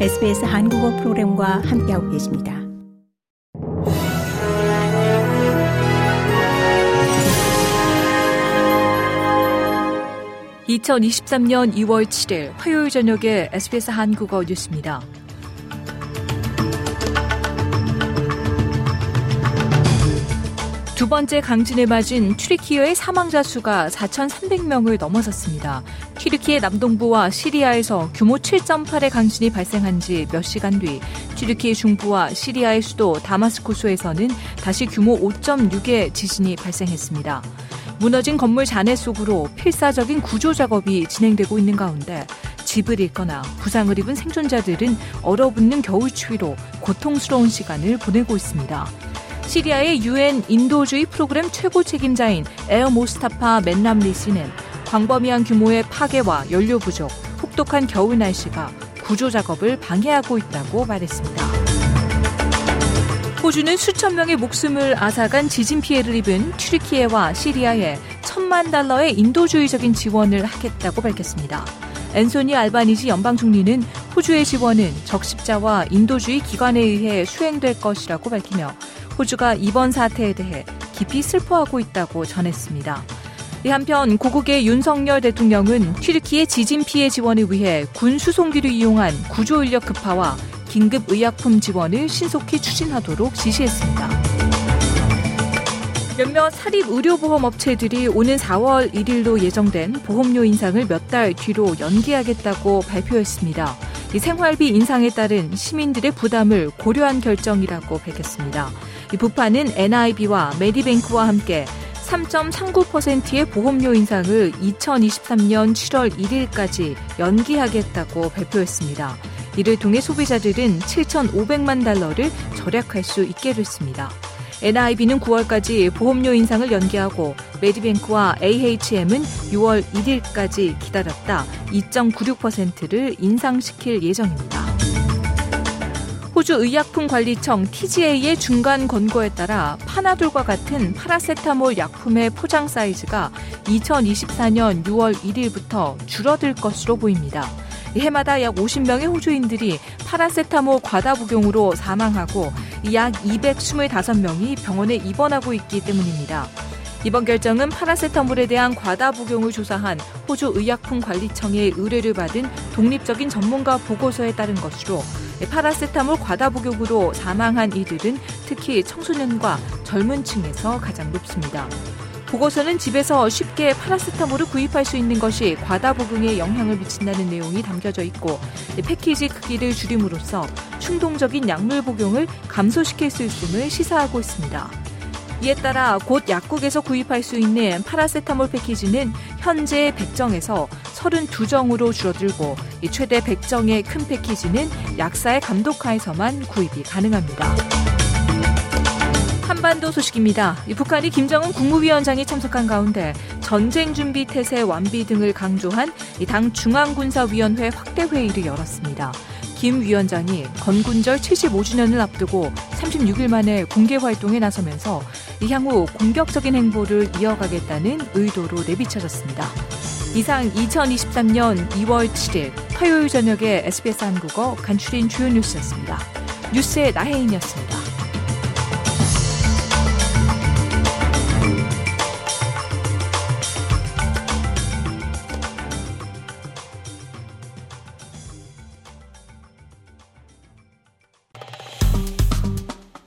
SBS 한국어 프로그램과 함께하고 계십니다. (2023년 2월 7일) 화요일 저녁에 SBS 한국어 뉴스입니다. 두 번째 강진을 맞은 튀르키예의 사망자 수가 4,300명을 넘어섰습니다. 튀르키예 남동부와 시리아에서 규모 7.8의 강진이 발생한 지 몇 시간 뒤 튀르키예 중부와 시리아의 수도 다마스쿠스에서는 다시 규모 5.6의 지진이 발생했습니다. 무너진 건물 잔해 속으로 필사적인 구조 작업이 진행되고 있는 가운데 집을 잃거나 부상을 입은 생존자들은 얼어붙는 겨울 추위로 고통스러운 시간을 보내고 있습니다. 시리아의 유엔 인도주의 프로그램 최고 책임자인 엘 모스타파 벤람리씨는 광범위한 규모의 파괴와 연료 부족, 혹독한 겨울 날씨가 구조 작업을 방해하고 있다고 말했습니다. 호주는 수천 명의 목숨을 앗아간 지진 피해를 입은 튀르키예와 시리아에 천만 달러의 인도주의적인 지원을 하겠다고 밝혔습니다. 앤소니 알바니지 연방 총리는 호주의 지원은 적십자와 인도주의 기관에 의해 수행될 것이라고 밝히며 호주가 이번 사태에 대해 깊이 슬퍼하고 있다고 전했습니다. 한편 고국의 윤석열 대통령은 튀르키의 지진 피해 지원을 위해 군 수송기를 이용한 구조 인력 급파와 긴급 의약품 지원을 신속히 추진하도록 지시했습니다. 몇몇 사립 의료보험 업체들이 오는 4월 1일로 예정된 보험료 인상을 몇 달 뒤로 연기하겠다고 발표했습니다. 이 생활비 인상에 따른 시민들의 부담을 고려한 결정이라고 밝혔습니다. 이 부파는 NIB와 메디뱅크와 함께 3.39%의 보험료 인상을 2023년 7월 1일까지 연기하겠다고 발표했습니다. 이를 통해 소비자들은 7,500만 달러를 절약할 수 있게 됐습니다. NIB는 9월까지 보험료 인상을 연기하고 메디뱅크와 AHM은 6월 1일까지 기다렸다 2.96%를 인상시킬 예정입니다. 호주 의약품관리청 TGA의 중간 권고에 따라 파나돌과 같은 파라세타몰 약품의 포장 사이즈가 2024년 6월 1일부터 줄어들 것으로 보입니다. 해마다 약 50명의 호주인들이 파라세타몰 과다 복용으로 사망하고 약 225명이 병원에 입원하고 있기 때문입니다. 이번 결정은 파라세타몰에 대한 과다 복용을 조사한 호주 의약품관리청의 의뢰를 받은 독립적인 전문가 보고서에 따른 것으로 파라세타몰 과다 복용으로 사망한 이들은 특히 청소년과 젊은 층에서 가장 높습니다. 보고서는 집에서 쉽게 파라세타몰을 구입할 수 있는 것이 과다 복용에 영향을 미친다는 내용이 담겨져 있고 패키지 크기를 줄임으로써 충동적인 약물 복용을 감소시킬 수 있음을 시사하고 있습니다. 이에 따라 곧 약국에서 구입할 수 있는 파라세타몰 패키지는 현재 100정에서 32정으로 줄어들고 최대 100정의 큰 패키지는 약사의 감독하에서만 구입이 가능합니다. 한반도 소식입니다. 북한이 김정은 국무위원장이 참석한 가운데 전쟁 준비 태세 완비 등을 강조한 당 중앙군사위원회 확대 회의를 열었습니다. 김 위원장이 건군절 75주년을 앞두고 36일 만에 공개 활동에 나서면서 향후 공격적인 행보를 이어가겠다는 의도로 내비쳐졌습니다. 이상 2023년 2월 7일 화요일 저녁에 SBS 한국어 간추린 주요 뉴스였습니다. 뉴스의 나혜인이었습니다.